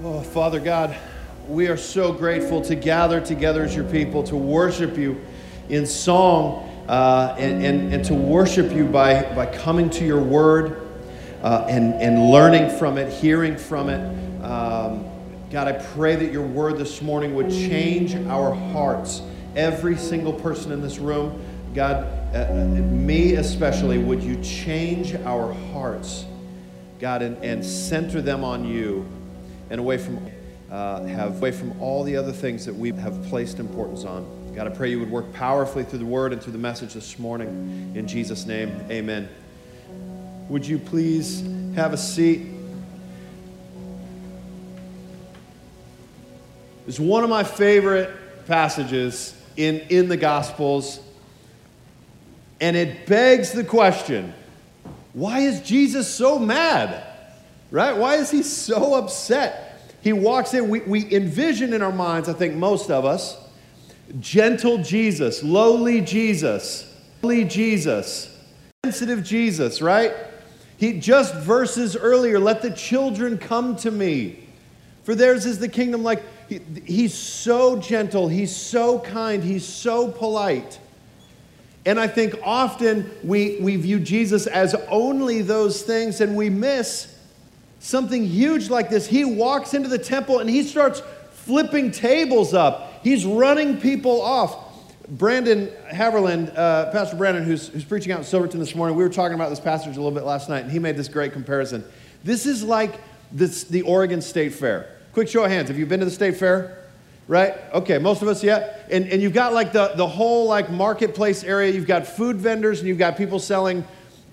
Oh, Father God, we are so grateful to gather together as your people to worship you in song uh, and, and, and to worship you by, by coming to your word uh, and, and learning from it, hearing from it. Um, God, I pray that your word this morning would change our hearts. Every single person in this room, God, uh, uh me especially, would you change our hearts, God, and, and center them on you and away from uh, have away from all the other things that we have placed importance on. God, I pray you would work powerfully through the word and through the message this morning. In Jesus' name, amen. Would you please have a seat? It's one of my favorite passages in, in the Gospels, and it begs the question why is Jesus so mad? Right? Why is he so upset? He walks in, we, we envision in our minds, I think most of us, gentle Jesus, lowly Jesus, lowly Jesus, sensitive Jesus, right? He just verses earlier, let the children come to me, for theirs is the kingdom. Like he, he's so gentle, he's so kind, he's so polite. And I think often we, we view Jesus as only those things and we miss something huge like this. He walks into the temple and he starts flipping tables up. He's running people off. Brandon Haverland, uh, Pastor Brandon, who's, who's preaching out in Silverton this morning, we were talking about this passage a little bit last night, and he made this great comparison. This is like this, the Oregon State Fair. Quick show of hands. Have you been to the State Fair? Right? Okay, most of us, yeah. And, and you've got like the, the whole like marketplace area. You've got food vendors and you've got people selling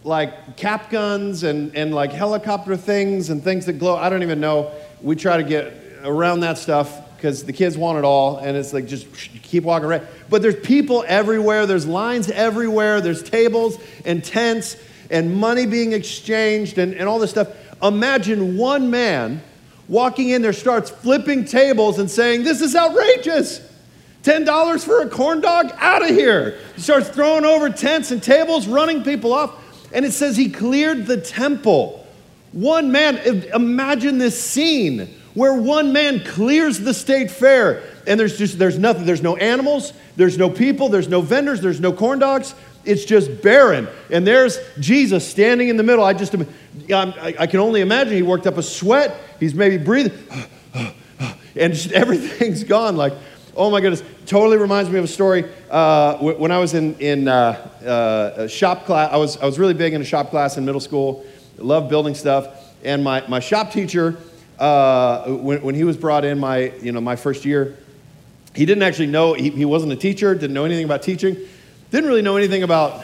like cap guns and, and like helicopter things and things that glow. I don't even know. We try to get around that stuff because the kids want it all and it's like just keep walking around. But there's people everywhere, there's lines everywhere, there's tables and tents and money being exchanged and, and all this stuff. Imagine one man walking in there starts flipping tables and saying, This is outrageous. $10 for a corn dog? Out of here. He starts throwing over tents and tables, running people off. And it says he cleared the temple. One man, imagine this scene where one man clears the state fair and there's just there's nothing there's no animals there's no people there's no vendors there's no corn dogs. It's just barren. And there's jesus standing in the middle. I just i can only imagine he worked up a sweat. He's maybe breathing and everything's gone. Like oh my goodness totally reminds me of a story uh, when i was in, in uh, uh, shop class I was, I was really big in a shop class in middle school loved building stuff and my, my shop teacher uh, when, when he was brought in my, you know, my first year he didn't actually know he, he wasn't a teacher didn't know anything about teaching didn't really know anything about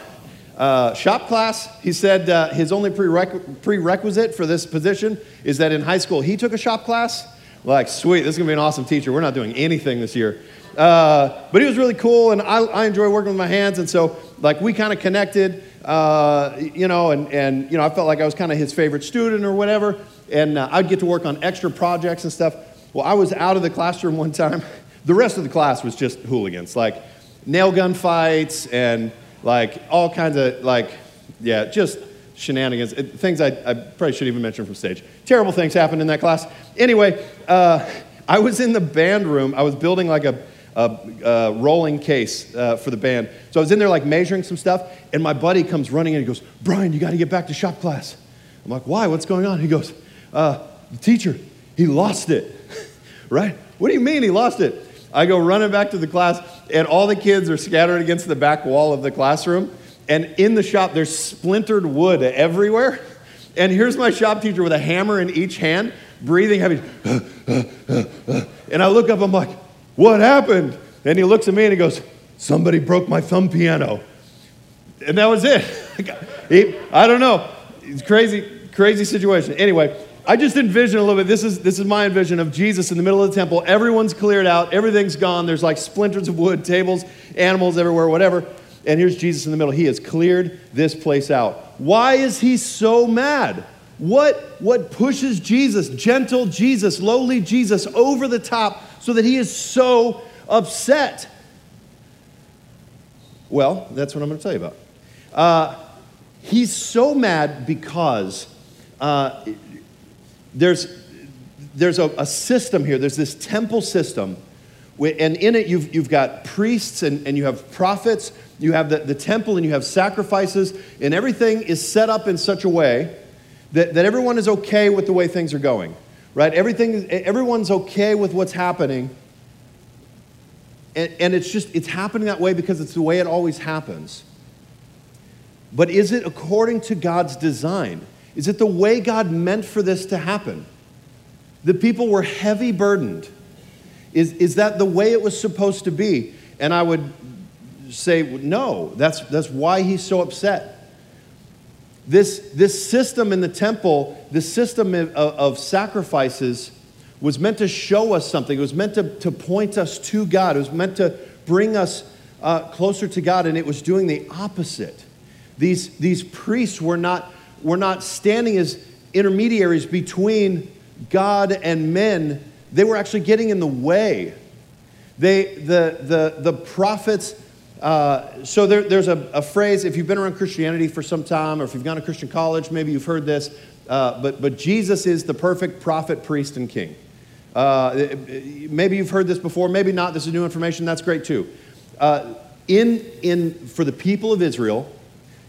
uh, shop class. He said uh, his only prereq- prerequisite for this position is that in high school he took a shop class like, sweet, this is gonna be an awesome teacher. We're not doing anything this year. Uh, but he was really cool, and I, I enjoy working with my hands, and so like we kind of connected, uh, you know, and, and you know I felt like I was kind of his favorite student or whatever, and uh, I'd get to work on extra projects and stuff. Well, I was out of the classroom one time. The rest of the class was just hooligans, like nail gun fights and like all kinds of like, yeah, just shenanigans, things I, I, probably shouldn't even mention from stage. Terrible things happened in that class. Anyway, uh, I was in the band room. I was building like a, a, a rolling case uh, for the band. So I was in there like measuring some stuff, and my buddy comes running in and he goes, Brian, you got to get back to shop class. I'm like, why? What's going on? He goes, uh, the teacher, he lost it. right? What do you mean he lost it? I go running back to the class, and all the kids are scattered against the back wall of the classroom. And in the shop, there's splintered wood everywhere. And here's my shop teacher with a hammer in each hand, breathing heavy. and I look up, I'm like, what happened? And he looks at me and he goes, somebody broke my thumb piano. And that was it. I don't know. It's crazy, crazy situation. Anyway, I just envision a little bit. This is, this is my envision of Jesus in the middle of the temple. Everyone's cleared out, everything's gone. There's like splinters of wood, tables, animals everywhere, whatever and here's Jesus in the middle. He has cleared this place out. Why is he so mad? What, what pushes Jesus, gentle Jesus, lowly Jesus, over the top so that he is so upset? Well, that's what I'm going to tell you about. Uh, he's so mad because uh, there's there's a, a system here, there's this temple system. And in it, you've, you've got priests and, and you have prophets, you have the, the temple, and you have sacrifices, and everything is set up in such a way that, that everyone is okay with the way things are going, right? Everything, everyone's okay with what's happening. And, and it's just, it's happening that way because it's the way it always happens. But is it according to God's design? Is it the way God meant for this to happen? The people were heavy burdened. Is, is that the way it was supposed to be? And I would say, no, that's, that's why he's so upset. This, this system in the temple, this system of, of sacrifices, was meant to show us something. It was meant to, to point us to God. It was meant to bring us uh, closer to God, and it was doing the opposite. These, these priests were not, were not standing as intermediaries between God and men, they were actually getting in the way. They, the, the, the prophets, uh, so there, there's a, a, phrase, if you've been around Christianity for some time, or if you've gone to Christian college, maybe you've heard this, uh, but, but Jesus is the perfect prophet, priest, and king. Uh, maybe you've heard this before, maybe not. This is new information, that's great too. Uh, in, in, for the people of Israel,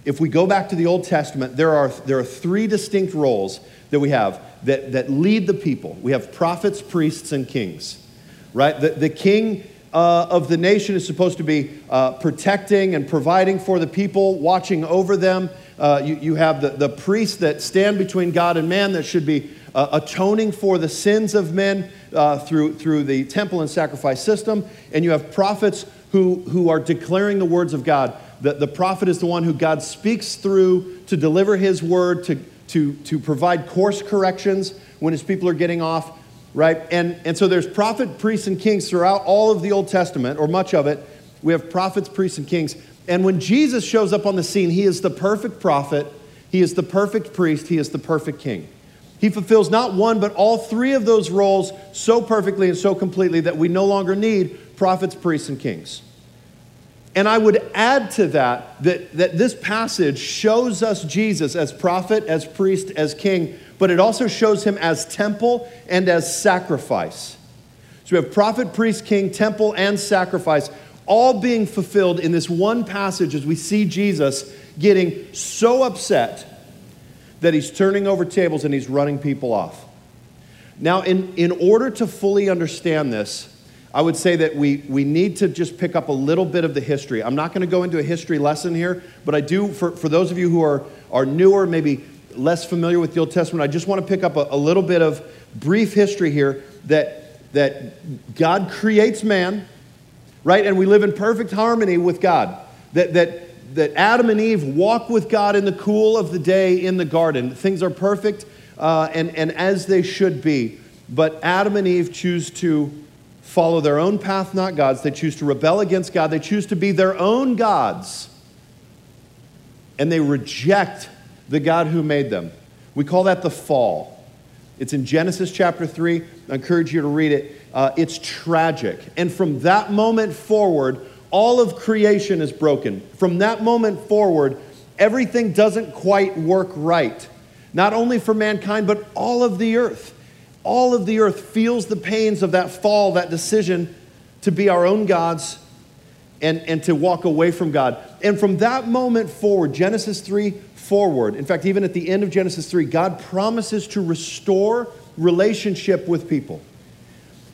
if we go back to the Old Testament, there are, there are three distinct roles that we have that, that lead the people. We have prophets, priests, and kings, right? The, the king uh, of the nation is supposed to be uh, protecting and providing for the people, watching over them. Uh, you, you have the, the priests that stand between God and man that should be uh, atoning for the sins of men uh, through, through the temple and sacrifice system. And you have prophets who, who are declaring the words of God. The, the prophet is the one who God speaks through to deliver his word, to, to, to provide course corrections when his people are getting off, right? And, and so there's prophet, priests, and kings throughout all of the Old Testament, or much of it. We have prophets, priests, and kings. And when Jesus shows up on the scene, he is the perfect prophet, he is the perfect priest, he is the perfect king. He fulfills not one, but all three of those roles so perfectly and so completely that we no longer need prophets, priests, and kings. And I would add to that, that that this passage shows us Jesus as prophet, as priest, as king, but it also shows him as temple and as sacrifice. So we have prophet, priest, king, temple, and sacrifice all being fulfilled in this one passage as we see Jesus getting so upset that he's turning over tables and he's running people off. Now, in, in order to fully understand this, I would say that we, we need to just pick up a little bit of the history. I'm not going to go into a history lesson here, but I do, for, for those of you who are, are newer, maybe less familiar with the Old Testament, I just want to pick up a, a little bit of brief history here that, that God creates man, right? And we live in perfect harmony with God. That, that, that Adam and Eve walk with God in the cool of the day in the garden. Things are perfect uh, and, and as they should be. But Adam and Eve choose to follow their own path, not God's. They choose to rebel against God. They choose to be their own gods. And they reject the God who made them. We call that the fall. It's in Genesis chapter 3. I encourage you to read it. Uh, it's tragic. And from that moment forward, all of creation is broken. From that moment forward, everything doesn't quite work right. Not only for mankind, but all of the earth all of the earth feels the pains of that fall, that decision to be our own gods and, and to walk away from God. And from that moment forward, Genesis 3 forward, in fact, even at the end of Genesis 3, God promises to restore relationship with people.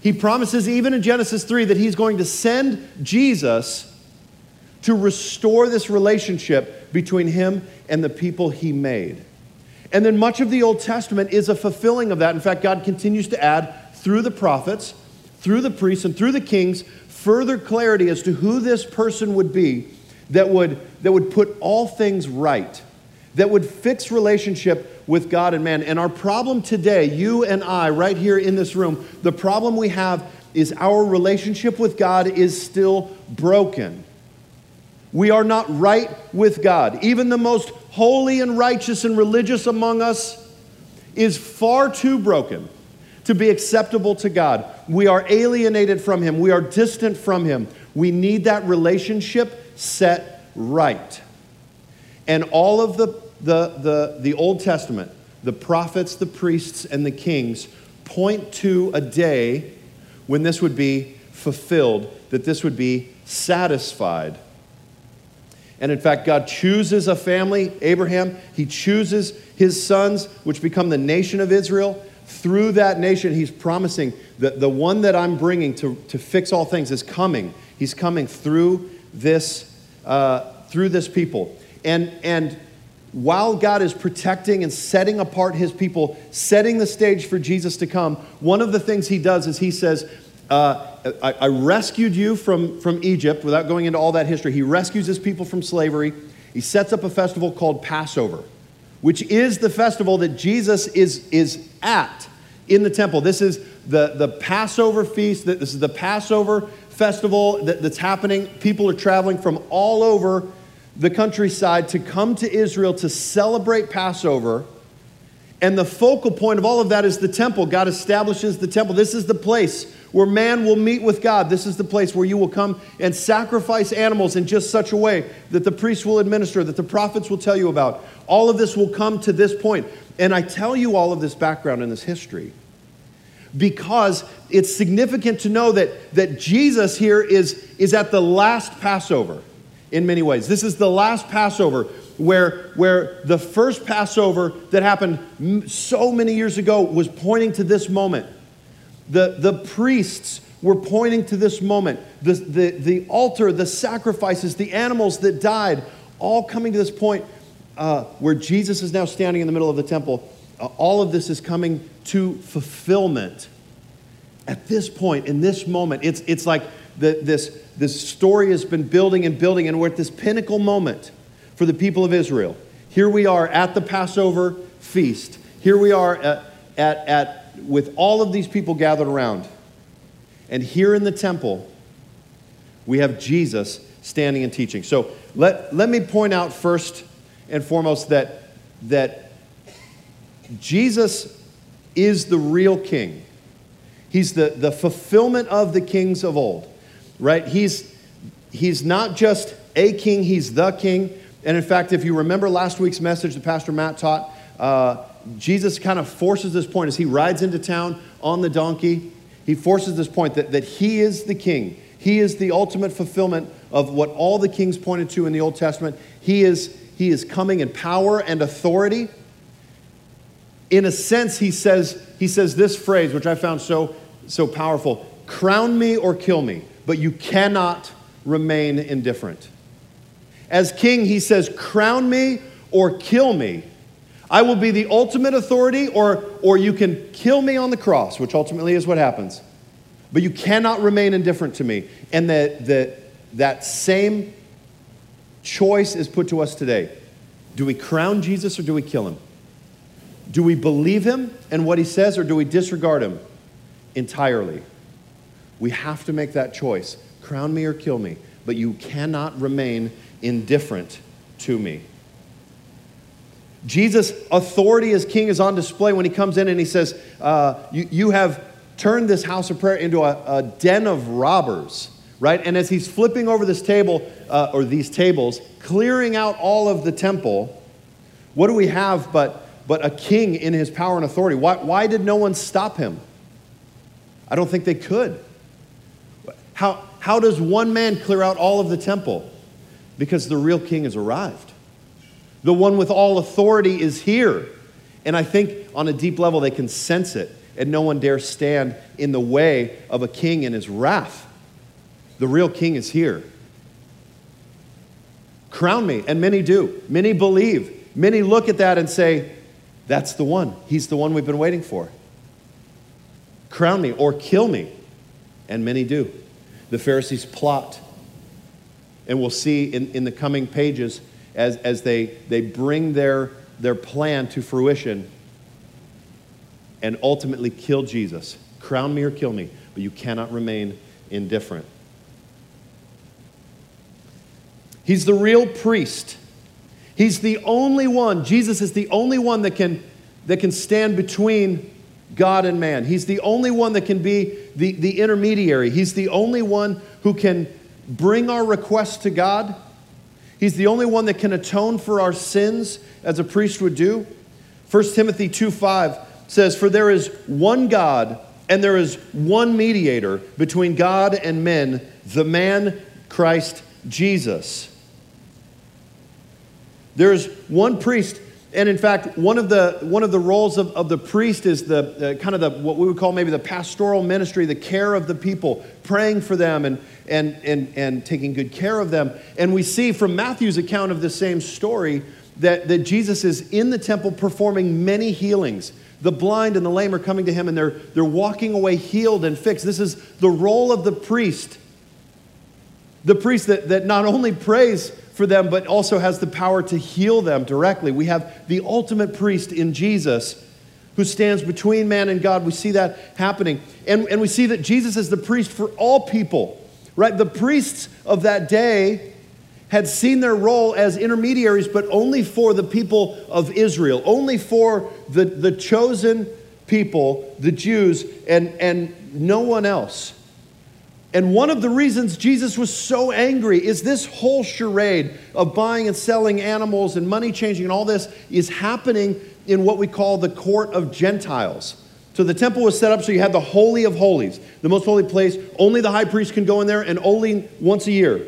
He promises, even in Genesis 3, that He's going to send Jesus to restore this relationship between Him and the people He made. And then much of the Old Testament is a fulfilling of that. In fact, God continues to add through the prophets, through the priests, and through the kings further clarity as to who this person would be that would, that would put all things right, that would fix relationship with God and man. And our problem today, you and I, right here in this room, the problem we have is our relationship with God is still broken. We are not right with God. Even the most holy and righteous and religious among us is far too broken to be acceptable to God. We are alienated from Him, we are distant from Him. We need that relationship set right. And all of the, the, the, the Old Testament, the prophets, the priests, and the kings point to a day when this would be fulfilled, that this would be satisfied. And in fact, God chooses a family, Abraham. He chooses his sons, which become the nation of Israel. Through that nation, he's promising that the one that I'm bringing to, to fix all things is coming. He's coming through this, uh, through this people. And, and while God is protecting and setting apart his people, setting the stage for Jesus to come, one of the things he does is he says, uh, I, I, rescued you from, from Egypt without going into all that history. He rescues his people from slavery. He sets up a festival called Passover, which is the festival that Jesus is, is at in the temple. This is the, the Passover feast, this is the Passover festival that, that's happening. People are traveling from all over the countryside to come to Israel to celebrate Passover. And the focal point of all of that is the temple. God establishes the temple. This is the place where man will meet with God. This is the place where you will come and sacrifice animals in just such a way that the priests will administer, that the prophets will tell you about. All of this will come to this point. And I tell you all of this background and this history because it's significant to know that, that Jesus here is, is at the last Passover in many ways. This is the last Passover where, where the first Passover that happened so many years ago was pointing to this moment. The, the priests were pointing to this moment. The, the, the altar, the sacrifices, the animals that died, all coming to this point uh, where Jesus is now standing in the middle of the temple. Uh, all of this is coming to fulfillment. At this point, in this moment, it's, it's like the, this, this story has been building and building, and we're at this pinnacle moment for the people of Israel. Here we are at the Passover feast. Here we are at, at, at with all of these people gathered around. And here in the temple, we have Jesus standing and teaching. So let, let me point out first and foremost that, that Jesus is the real king. He's the, the fulfillment of the kings of old, right? He's, he's not just a king, he's the king. And in fact, if you remember last week's message that Pastor Matt taught, uh, Jesus kind of forces this point as he rides into town on the donkey. He forces this point that, that he is the king. He is the ultimate fulfillment of what all the kings pointed to in the Old Testament. He is, he is coming in power and authority. In a sense, he says, he says this phrase, which I found so, so powerful crown me or kill me, but you cannot remain indifferent. As king, he says, crown me or kill me, I will be the ultimate authority, or, or you can kill me on the cross, which ultimately is what happens. But you cannot remain indifferent to me. And that, that, that same choice is put to us today. Do we crown Jesus or do we kill him? Do we believe him and what he says, or do we disregard him entirely? We have to make that choice crown me or kill me, but you cannot remain indifferent to me. Jesus' authority as king is on display when he comes in and he says, uh, you, you have turned this house of prayer into a, a, den of robbers, right? And as he's flipping over this table, uh, or these tables, clearing out all of the temple, what do we have but, but a king in his power and authority? Why, why did no one stop him? I don't think they could. How, how does one man clear out all of the temple? Because the real king has arrived. The one with all authority is here. And I think on a deep level, they can sense it, and no one dares stand in the way of a king in his wrath. The real king is here. Crown me, and many do. Many believe. Many look at that and say, That's the one. He's the one we've been waiting for. Crown me or kill me. And many do. The Pharisees plot. And we'll see in, in the coming pages as, as they, they bring their, their plan to fruition and ultimately kill Jesus. Crown me or kill me, but you cannot remain indifferent. He's the real priest. He's the only one, Jesus is the only one that can, that can stand between God and man. He's the only one that can be the, the intermediary. He's the only one who can bring our requests to God He's the only one that can atone for our sins as a priest would do. 1 Timothy 2 5 says, For there is one God, and there is one mediator between God and men, the man Christ Jesus. There's one priest, and in fact, one of the, one of the roles of, of the priest is the uh, kind of the, what we would call maybe the pastoral ministry, the care of the people, praying for them and, and, and, and taking good care of them. And we see from Matthew's account of the same story that, that Jesus is in the temple performing many healings. The blind and the lame are coming to him and they're, they're walking away healed and fixed. This is the role of the priest. The priest that, that not only prays for them, but also has the power to heal them directly. We have the ultimate priest in Jesus who stands between man and God. We see that happening. And, and we see that Jesus is the priest for all people, right? The priests of that day had seen their role as intermediaries, but only for the people of Israel, only for the, the chosen people, the Jews, and, and no one else. And one of the reasons Jesus was so angry is this whole charade of buying and selling animals and money changing and all this is happening in what we call the court of Gentiles. So the temple was set up so you had the Holy of Holies, the most holy place. Only the high priest can go in there and only once a year.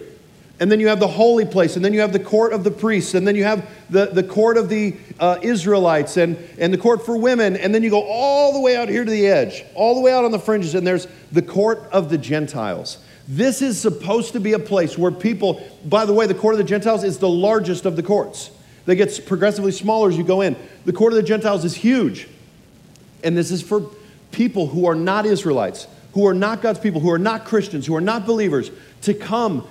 And then you have the holy place, and then you have the court of the priests, and then you have the, the court of the uh, Israelites, and, and the court for women, and then you go all the way out here to the edge, all the way out on the fringes, and there's the court of the Gentiles. This is supposed to be a place where people, by the way, the court of the Gentiles is the largest of the courts. They get progressively smaller as you go in. The court of the Gentiles is huge. And this is for people who are not Israelites, who are not God's people, who are not Christians, who are not believers, to come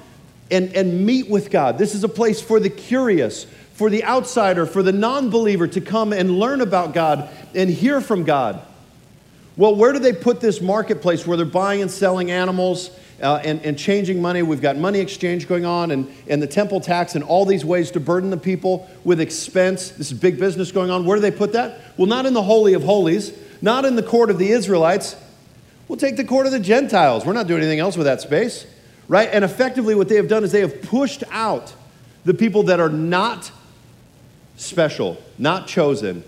and, and meet with God. This is a place for the curious, for the outsider, for the non believer to come and learn about God and hear from God. Well, where do they put this marketplace where they're buying and selling animals uh, and, and changing money? We've got money exchange going on and, and the temple tax and all these ways to burden the people with expense. This is big business going on. Where do they put that? Well, not in the Holy of Holies, not in the court of the Israelites. We'll take the court of the Gentiles. We're not doing anything else with that space right? And effectively, what they have done is they have pushed out the people that are not special, not chosen,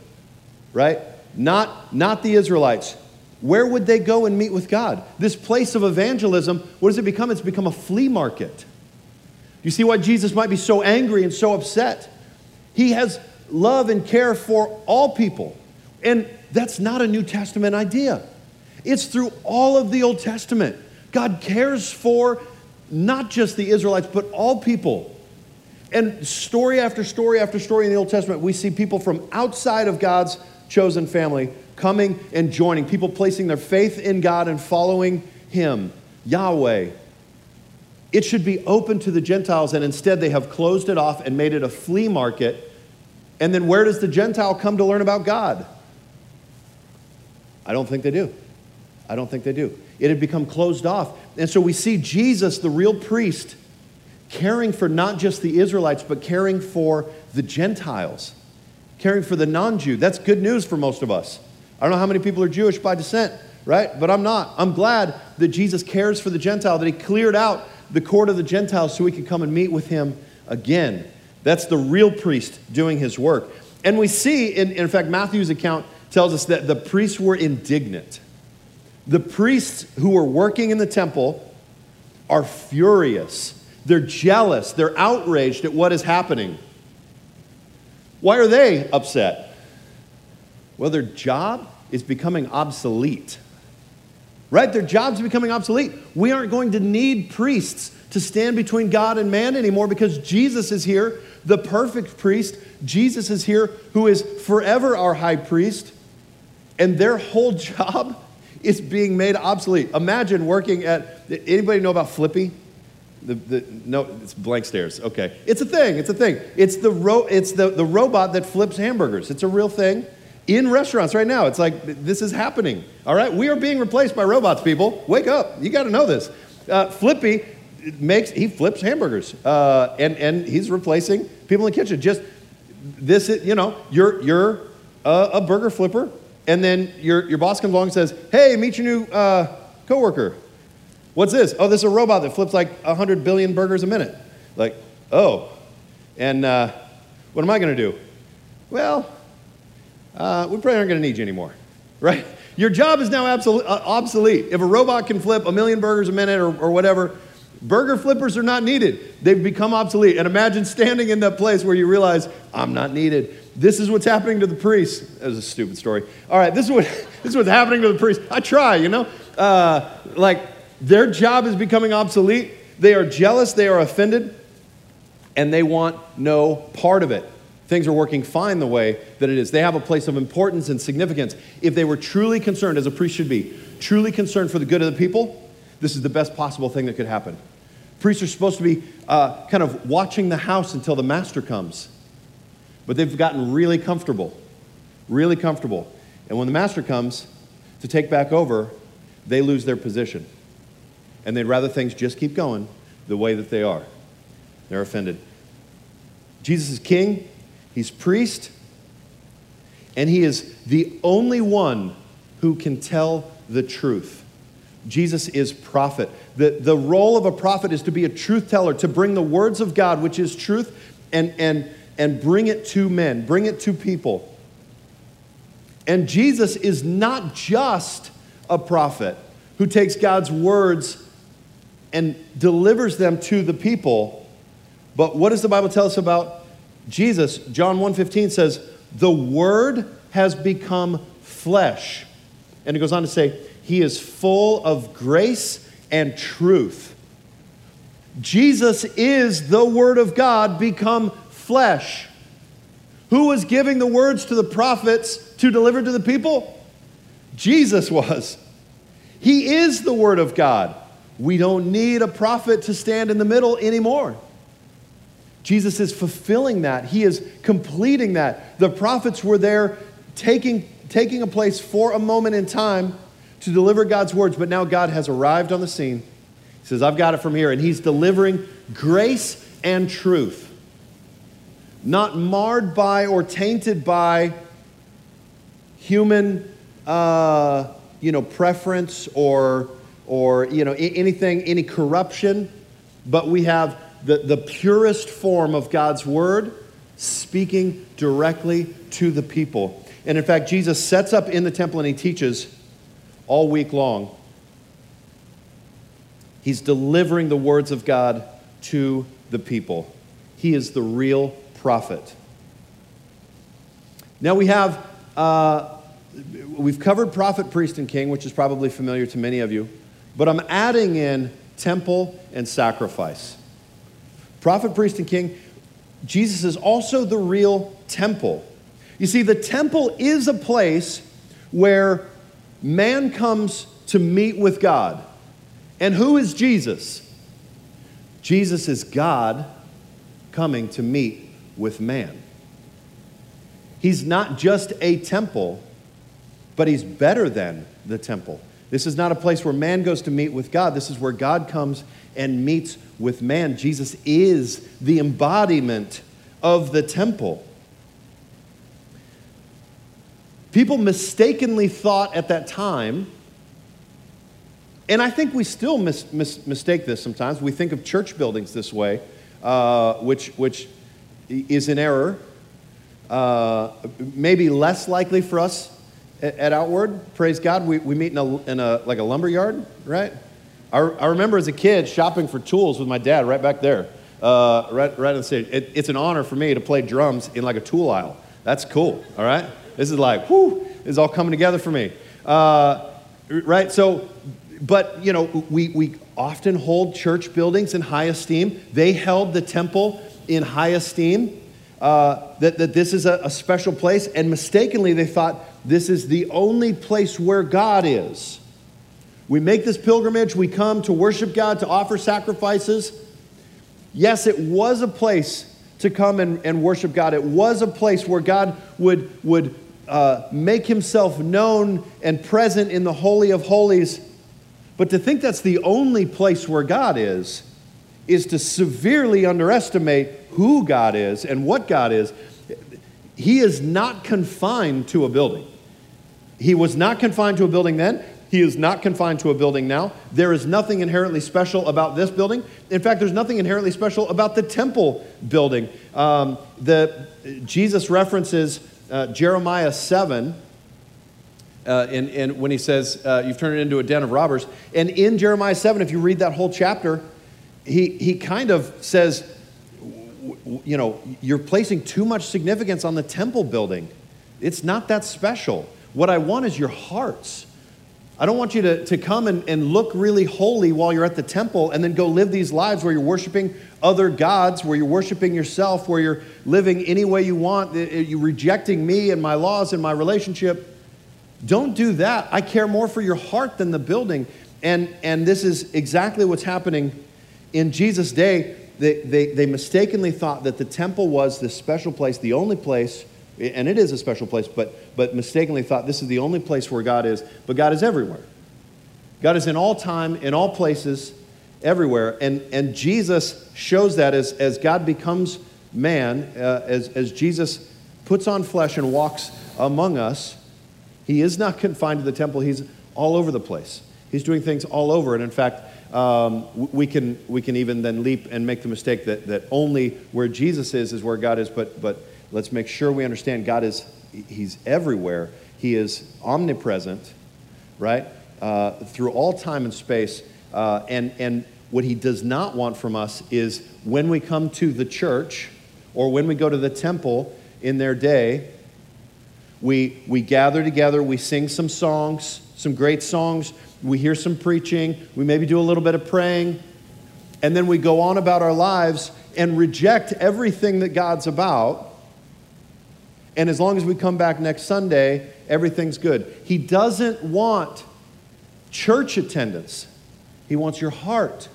right? Not, not the Israelites. Where would they go and meet with God? This place of evangelism, what does it become? It's become a flea market. You see why Jesus might be so angry and so upset? He has love and care for all people. And that's not a New Testament idea. It's through all of the Old Testament. God cares for not just the Israelites, but all people. And story after story after story in the Old Testament, we see people from outside of God's chosen family coming and joining, people placing their faith in God and following Him, Yahweh. It should be open to the Gentiles, and instead they have closed it off and made it a flea market. And then where does the Gentile come to learn about God? I don't think they do. I don't think they do. It had become closed off. And so we see Jesus, the real priest, caring for not just the Israelites, but caring for the Gentiles, caring for the non Jew. That's good news for most of us. I don't know how many people are Jewish by descent, right? But I'm not. I'm glad that Jesus cares for the Gentile, that he cleared out the court of the Gentiles so we could come and meet with him again. That's the real priest doing his work. And we see, in, in fact, Matthew's account tells us that the priests were indignant the priests who are working in the temple are furious. They're jealous. They're outraged at what is happening. Why are they upset? Well, their job is becoming obsolete. Right? Their job's becoming obsolete. We aren't going to need priests to stand between God and man anymore because Jesus is here, the perfect priest. Jesus is here, who is forever our high priest. And their whole job is being made obsolete. Imagine working at, anybody know about Flippy? The, the, no, it's blank stares. Okay. It's a thing. It's a thing. It's, the, ro- it's the, the robot that flips hamburgers. It's a real thing in restaurants right now. It's like this is happening. All right. We are being replaced by robots, people. Wake up. You got to know this. Uh, Flippy makes, he flips hamburgers uh, and, and he's replacing people in the kitchen. Just this, you know, you're, you're a, a burger flipper and then your, your boss comes along and says, Hey, meet your new uh, coworker. What's this? Oh, this is a robot that flips like 100 billion burgers a minute. Like, oh. And uh, what am I going to do? Well, uh, we probably aren't going to need you anymore. right? Your job is now absolute, uh, obsolete. If a robot can flip a million burgers a minute or, or whatever, burger flippers are not needed. They've become obsolete. And imagine standing in that place where you realize, I'm not needed. This is what's happening to the priests. That was a stupid story. All right, this is what this is what's happening to the priests. I try, you know, uh, like their job is becoming obsolete. They are jealous. They are offended, and they want no part of it. Things are working fine the way that it is. They have a place of importance and significance. If they were truly concerned, as a priest should be, truly concerned for the good of the people, this is the best possible thing that could happen. Priests are supposed to be uh, kind of watching the house until the master comes. But they've gotten really comfortable, really comfortable. And when the master comes to take back over, they lose their position. And they'd rather things just keep going the way that they are. They're offended. Jesus is king, he's priest, and he is the only one who can tell the truth. Jesus is prophet. The, the role of a prophet is to be a truth teller, to bring the words of God, which is truth, and, and and bring it to men, bring it to people. And Jesus is not just a prophet who takes God's words and delivers them to the people. But what does the Bible tell us about Jesus? John 1:15 says, "The word has become flesh." And it goes on to say, "He is full of grace and truth." Jesus is the word of God become flesh. Who was giving the words to the prophets to deliver to the people? Jesus was. He is the Word of God. We don't need a prophet to stand in the middle anymore. Jesus is fulfilling that. He is completing that. The prophets were there taking, taking a place for a moment in time to deliver God's words, but now God has arrived on the scene. He says, I've got it from here. And He's delivering grace and truth not marred by or tainted by human, uh, you know, preference or, or you know, anything, any corruption, but we have the, the purest form of God's word speaking directly to the people. And in fact, Jesus sets up in the temple and he teaches all week long. He's delivering the words of God to the people. He is the real prophet. Now we have, uh, we've covered prophet, priest, and king, which is probably familiar to many of you, but I'm adding in temple and sacrifice. Prophet, priest, and king, Jesus is also the real temple. You see, the temple is a place where man comes to meet with God. And who is Jesus? Jesus is God coming to meet with man. He's not just a temple, but he's better than the temple. This is not a place where man goes to meet with God. This is where God comes and meets with man. Jesus is the embodiment of the temple. People mistakenly thought at that time, and I think we still mis- mis- mistake this sometimes. We think of church buildings this way, uh, which, which is in error. Uh, maybe less likely for us at, at Outward. Praise God, we, we meet in a, in a like a lumber yard, right? I, I remember as a kid shopping for tools with my dad right back there, uh, right, right on the stage. It, it's an honor for me to play drums in like a tool aisle. That's cool, all right? This is like, whoo, is all coming together for me. Uh, right? So, but, you know, we, we often hold church buildings in high esteem. They held the temple in high esteem, uh, that, that this is a, a special place, and mistakenly they thought this is the only place where God is. We make this pilgrimage, we come to worship God, to offer sacrifices. Yes, it was a place to come and, and worship God. It was a place where God would, would uh, make himself known and present in the Holy of Holies. But to think that's the only place where God is is to severely underestimate who God is and what God is. He is not confined to a building. He was not confined to a building then. He is not confined to a building now. There is nothing inherently special about this building. In fact, there's nothing inherently special about the temple building. Um, the, Jesus references uh, Jeremiah 7 uh, in, in, when he says, uh, You've turned it into a den of robbers. And in Jeremiah 7, if you read that whole chapter, he, he kind of says, You know, you're placing too much significance on the temple building. It's not that special. What I want is your hearts. I don't want you to, to come and, and look really holy while you're at the temple and then go live these lives where you're worshiping other gods, where you're worshiping yourself, where you're living any way you want, eh, eh, you're rejecting me and my laws and my relationship. Don't do that. I care more for your heart than the building. And, and this is exactly what's happening in Jesus' day. They, they, they mistakenly thought that the temple was this special place, the only place and it is a special place, but, but mistakenly thought this is the only place where God is, but God is everywhere. God is in all time, in all places, everywhere. And, and Jesus shows that as, as God becomes man, uh, as, as Jesus puts on flesh and walks among us, he is not confined to the temple, he's all over the place. He's doing things all over. And in fact, um, we, can, we can even then leap and make the mistake that, that only where Jesus is is where God is, but, but Let's make sure we understand God is, He's everywhere. He is omnipresent, right? Uh, through all time and space. Uh, and, and what He does not want from us is when we come to the church or when we go to the temple in their day, we, we gather together, we sing some songs, some great songs, we hear some preaching, we maybe do a little bit of praying, and then we go on about our lives and reject everything that God's about and as long as we come back next Sunday, everything's good. He doesn't want church attendance, He wants your heart.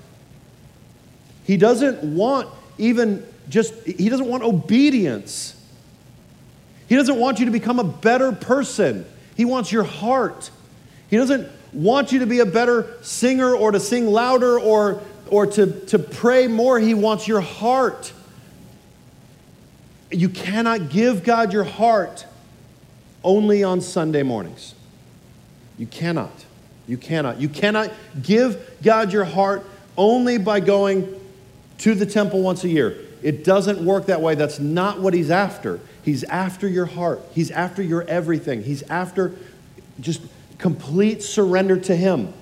He doesn't want even just, He doesn't want obedience. He doesn't want you to become a better person. He wants your heart. He doesn't want you to be a better singer or to sing louder or, or to, to pray more. He wants your heart. You cannot give God your heart only on Sunday mornings. You cannot. You cannot. You cannot give God your heart only by going to the temple once a year. It doesn't work that way. That's not what He's after. He's after your heart, He's after your everything. He's after just complete surrender to Him.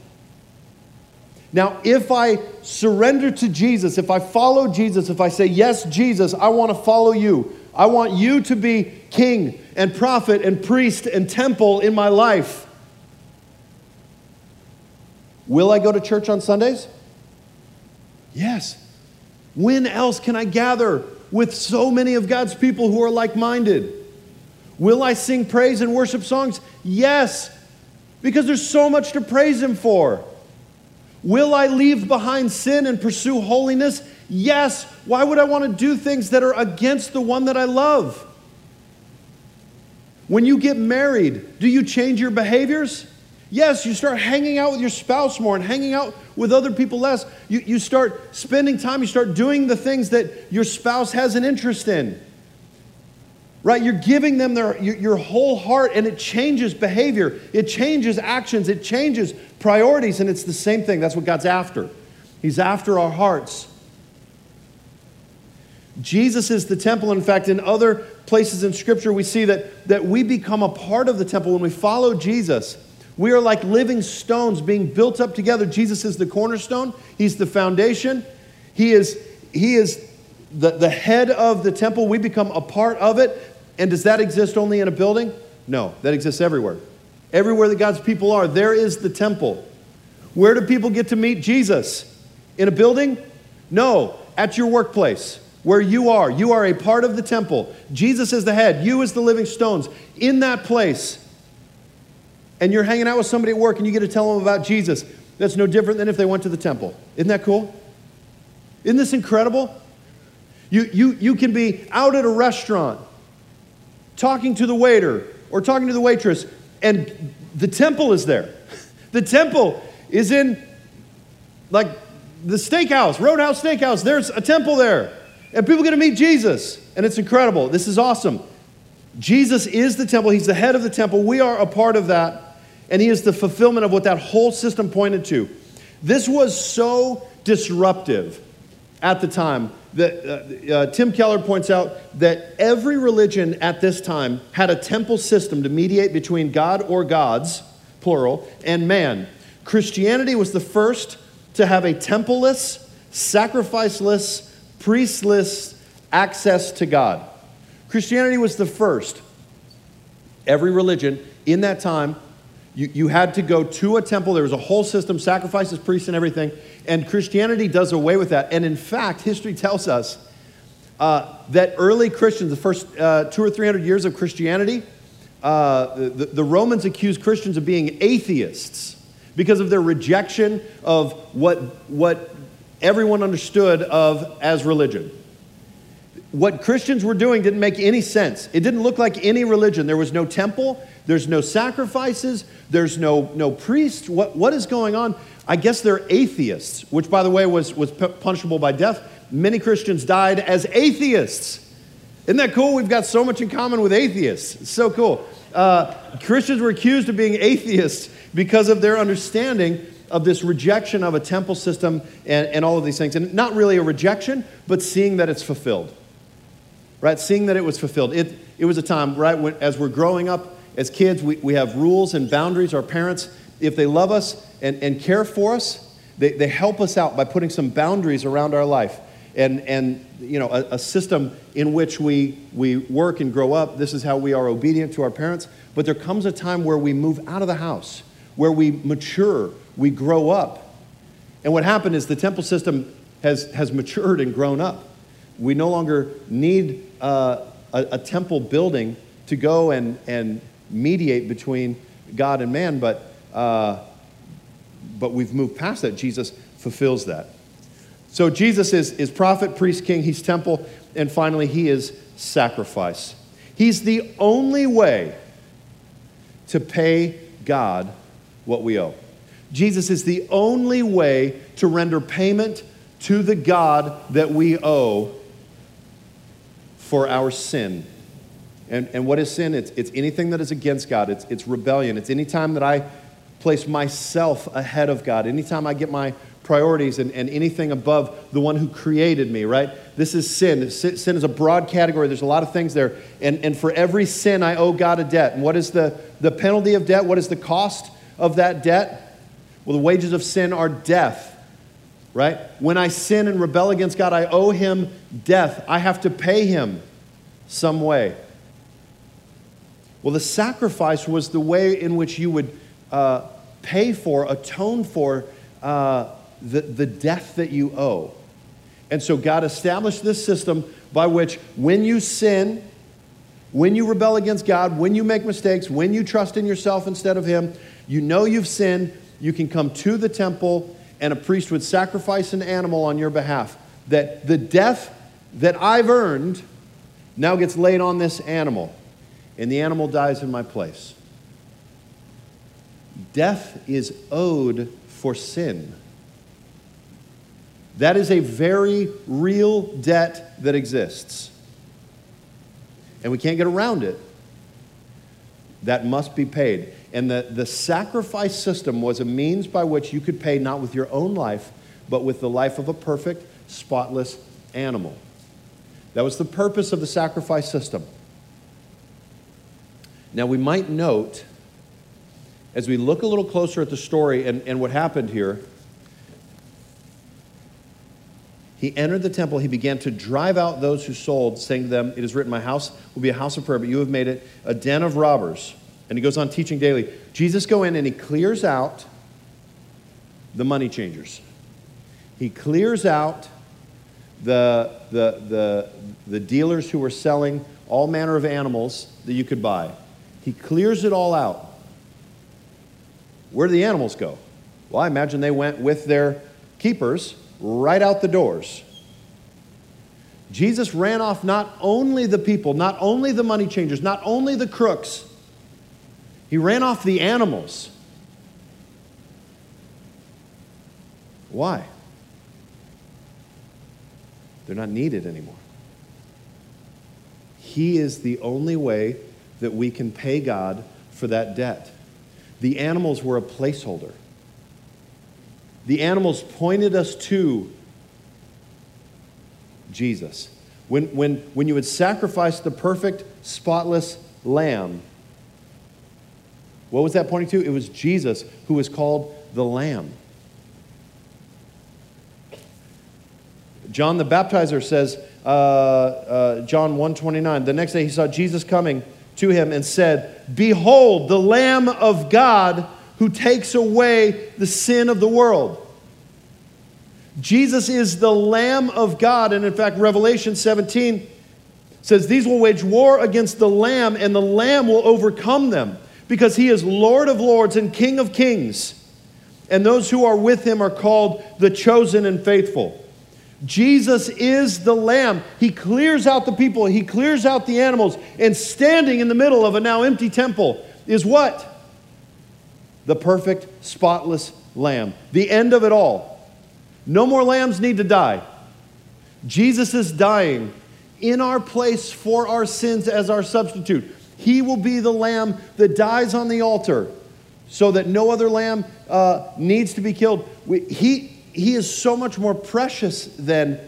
Now, if I surrender to Jesus, if I follow Jesus, if I say, Yes, Jesus, I want to follow you, I want you to be king and prophet and priest and temple in my life. Will I go to church on Sundays? Yes. When else can I gather with so many of God's people who are like minded? Will I sing praise and worship songs? Yes, because there's so much to praise Him for. Will I leave behind sin and pursue holiness? Yes. Why would I want to do things that are against the one that I love? When you get married, do you change your behaviors? Yes, you start hanging out with your spouse more and hanging out with other people less. You, you start spending time, you start doing the things that your spouse has an interest in. Right? You're giving them their, your, your whole heart, and it changes behavior, it changes actions, it changes priorities, and it's the same thing. That's what God's after. He's after our hearts. Jesus is the temple. In fact, in other places in Scripture, we see that, that we become a part of the temple when we follow Jesus. We are like living stones being built up together. Jesus is the cornerstone, He's the foundation. He is, he is the, the head of the temple. We become a part of it. And does that exist only in a building? No, that exists everywhere. Everywhere that God's people are, there is the temple. Where do people get to meet Jesus? In a building? No, at your workplace where you are. You are a part of the temple. Jesus is the head, you is the living stones. In that place, and you're hanging out with somebody at work and you get to tell them about Jesus, that's no different than if they went to the temple. Isn't that cool? Isn't this incredible? You, you, you can be out at a restaurant talking to the waiter or talking to the waitress, and the temple is there. The temple is in, like, the steakhouse, Roadhouse Steakhouse. There's a temple there. And people get to meet Jesus, and it's incredible. This is awesome. Jesus is the temple, He's the head of the temple. We are a part of that, and He is the fulfillment of what that whole system pointed to. This was so disruptive at the time that uh, uh, Tim Keller points out that every religion at this time had a temple system to mediate between God or gods, plural, and man. Christianity was the first to have a templeless, sacrificeless, priestless access to God. Christianity was the first. Every religion in that time, you, you had to go to a temple. There was a whole system, sacrifices, priests, and everything. And Christianity does away with that. And in fact, history tells us uh, that early Christians, the first uh, two or three hundred years of Christianity, uh, the, the Romans accused Christians of being atheists because of their rejection of what, what everyone understood of as religion. What Christians were doing didn't make any sense. It didn't look like any religion. There was no temple, there's no sacrifices, there's no, no priest. What, what is going on? I guess they're atheists, which, by the way, was, was punishable by death. Many Christians died as atheists. Isn't that cool? We've got so much in common with atheists. It's so cool. Uh, Christians were accused of being atheists because of their understanding of this rejection of a temple system and, and all of these things. And not really a rejection, but seeing that it's fulfilled. Right? Seeing that it was fulfilled. It, it was a time, right, when, as we're growing up as kids, we, we have rules and boundaries. Our parents, if they love us and, and care for us, they, they help us out by putting some boundaries around our life and, and you know, a, a, system in which we, we work and grow up. This is how we are obedient to our parents. But there comes a time where we move out of the house where we mature, we grow up. And what happened is the temple system has, has matured and grown up. We no longer need uh, a, a temple building to go and, and mediate between God and man, but, uh, but we've moved past that. Jesus fulfills that. So Jesus is, is prophet, priest, king, he's temple, and finally, he is sacrifice. He's the only way to pay God what we owe. Jesus is the only way to render payment to the God that we owe for our sin. And, and what is sin? It's, it's anything that is against God, it's, it's rebellion. It's any time that I place myself ahead of God, anytime I get my priorities and, and anything above the one who created me, right? This is sin. Sin is a broad category. There's a lot of things there. And, and for every sin, I owe God a debt. And what is the, the penalty of debt? What is the cost? of that debt? Well, the wages of sin are death, right? When I sin and rebel against God, I owe him death. I have to pay him some way. Well, the sacrifice was the way in which you would uh, pay for, atone for uh, the, the death that you owe. And so God established this system by which when you sin, when you rebel against God, when you make mistakes, when you trust in yourself instead of Him, you know you've sinned, you can come to the temple and a priest would sacrifice an animal on your behalf. That the death that I've earned now gets laid on this animal, and the animal dies in my place. Death is owed for sin. That is a very real debt that exists. And we can't get around it. That must be paid. And the, the sacrifice system was a means by which you could pay not with your own life, but with the life of a perfect, spotless animal. That was the purpose of the sacrifice system. Now, we might note, as we look a little closer at the story and, and what happened here, he entered the temple. He began to drive out those who sold, saying to them, It is written, My house will be a house of prayer, but you have made it a den of robbers. And he goes on teaching daily. Jesus go in and he clears out the money changers. He clears out the, the, the, the dealers who were selling all manner of animals that you could buy. He clears it all out. Where do the animals go? Well, I imagine they went with their keepers right out the doors. Jesus ran off not only the people, not only the money changers, not only the crooks, he ran off the animals. Why? They're not needed anymore. He is the only way that we can pay God for that debt. The animals were a placeholder. The animals pointed us to Jesus. When, when, when you would sacrifice the perfect, spotless lamb, what was that pointing to? It was Jesus who was called the Lamb. John the Baptizer says, uh, uh, John 129, the next day he saw Jesus coming to him and said, Behold, the Lamb of God who takes away the sin of the world. Jesus is the Lamb of God. And in fact, Revelation 17 says, These will wage war against the Lamb, and the Lamb will overcome them, because he is Lord of lords and King of kings. And those who are with him are called the chosen and faithful. Jesus is the Lamb. He clears out the people, He clears out the animals, and standing in the middle of a now empty temple is what? The perfect, spotless Lamb. The end of it all. No more lambs need to die. Jesus is dying in our place for our sins as our substitute. He will be the lamb that dies on the altar so that no other lamb uh, needs to be killed. We, he, he is so much more precious than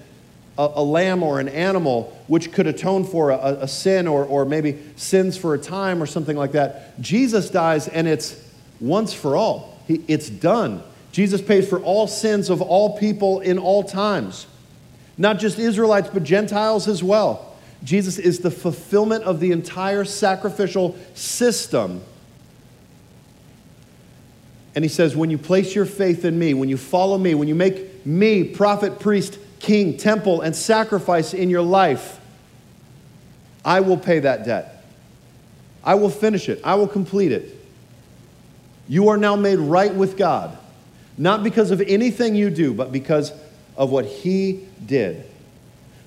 a, a, lamb or an animal which could atone for a, a sin or, or maybe sins for a time or something like that. Jesus dies and it's once for all, he, it's done. Jesus pays for all sins of all people in all times, not just Israelites, but Gentiles as well. Jesus is the fulfillment of the entire sacrificial system and he says, When you place your faith in me, when you follow me, when you make me prophet, priest, king, temple, and sacrifice in your life, I will pay that debt. I will finish it. I will complete it. You are now made right with God, not because of anything you do, but because of what He did.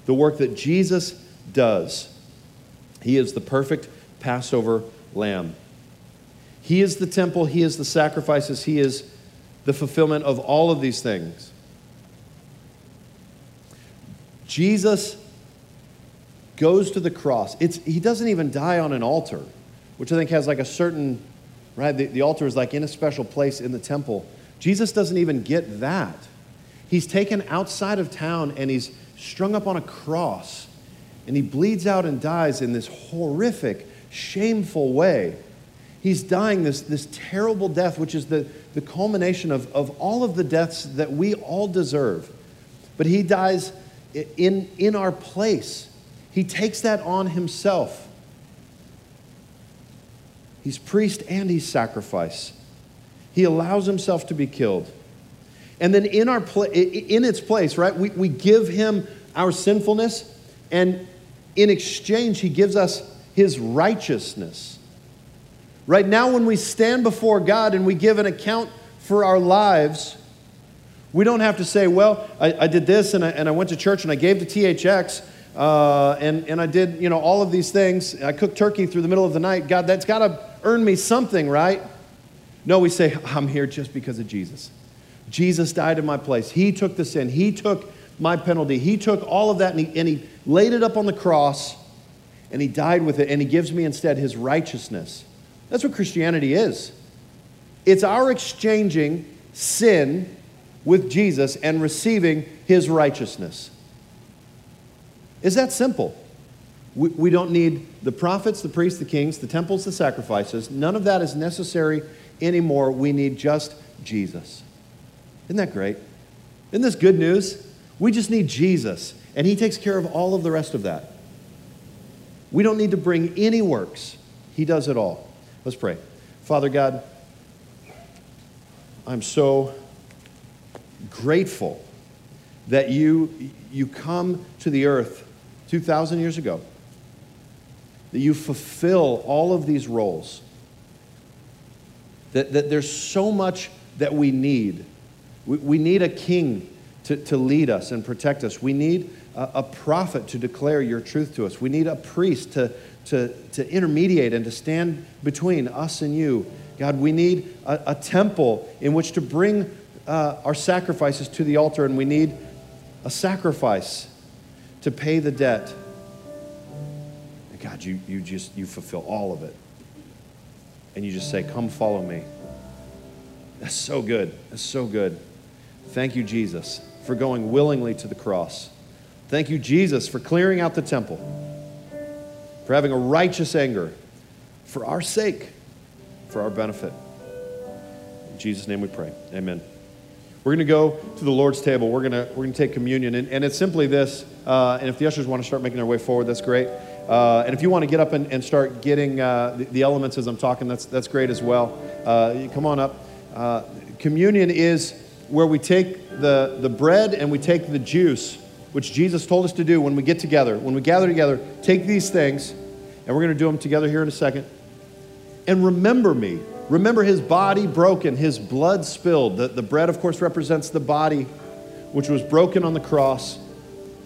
The work that Jesus does. He is the perfect Passover lamb. He is the temple, He is the sacrifices, He is the fulfillment of all of these things. Jesus goes to the cross. It's, he doesn't even die on an altar, which I think has like a certain, right? The, the altar is like in a special place in the temple. Jesus doesn't even get that. He's taken outside of town and he's strung up on a cross and he bleeds out and dies in this horrific, shameful way he's dying this, this terrible death, which is the, the culmination of, of all of the deaths that we all deserve. But he dies in, in our place. He takes that on himself. He's priest and he's sacrifice. He allows himself to be killed. And then in, our pla- in its place, right, we, we give him our sinfulness, and in exchange, he gives us his righteousness. Right now, when we stand before God and we give an account for our lives, we don't have to say, well, I, I did this and I, and I went to church and I gave to THX uh, and, and I did, you know, all of these things. I cooked turkey through the middle of the night. God, that's got to earn me something, right? No, we say, I'm here just because of Jesus. Jesus died in my place. He took the sin. He took my penalty. He took all of that and he, and he laid it up on the cross and he died with it and he gives me instead his righteousness. That's what Christianity is. It's our exchanging sin with Jesus and receiving his righteousness. Is that simple? We, we don't need the prophets, the priests, the kings, the temples, the sacrifices. None of that is necessary anymore. We need just Jesus. Isn't that great? Isn't this good news? We just need Jesus, and he takes care of all of the rest of that. We don't need to bring any works, he does it all. Let's pray. Father God, I'm so grateful that you, you come to the earth 2,000 years ago, that you fulfill all of these roles, that, that there's so much that we need. We, we need a king to, to lead us and protect us. We need a, prophet to declare your truth to us. We need a priest to, to, to intermediate and to stand between us and you. God, we need a, a temple in which to bring uh, our sacrifices to the altar, and we need a sacrifice to pay the debt. And God, you, you just you fulfill all of it. And you just say, Come follow me. That's so good. That's so good. Thank you, Jesus, for going willingly to the cross Thank you, Jesus, for clearing out the temple, for having a righteous anger for our sake, for our benefit. In Jesus' name we pray. Amen. We're going to go to the Lord's table. We're going to, we're going to take communion. And, and it's simply this. Uh, and if the ushers want to start making their way forward, that's great. Uh, and if you want to get up and, and start getting uh, the, the, elements as I'm talking, that's, that's great as well. Uh, come on up. Uh, communion is where we take the, the bread and we take the juice, which Jesus told us to do when we get together. When we gather together, take these things, and we're going to do them together here in a second. And remember me. Remember his body broken, his blood spilled. The, the bread, of course, represents the body which was broken on the cross.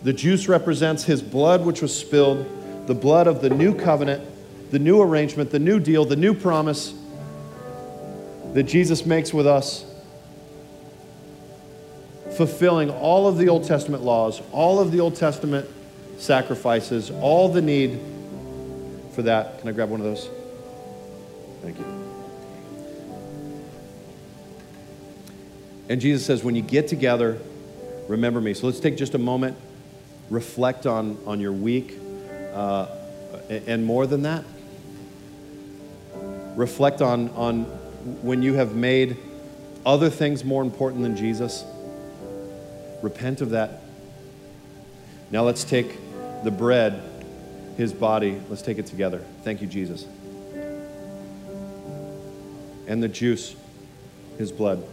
The juice represents his blood which was spilled, the blood of the new covenant, the new arrangement, the new deal, the new promise that Jesus makes with us, fulfilling all of the Old Testament laws, all of the Old Testament sacrifices, all the need for that. Can I grab one of those? Thank you. And Jesus says, when you get together, remember me. So let's take just a moment, reflect on, on your week, uh, and more than that, reflect on, on when you have made other things more important than Jesus. Repent of that. Now let's take the bread, his body, let's take it together. Thank you, Jesus. And the juice, his blood.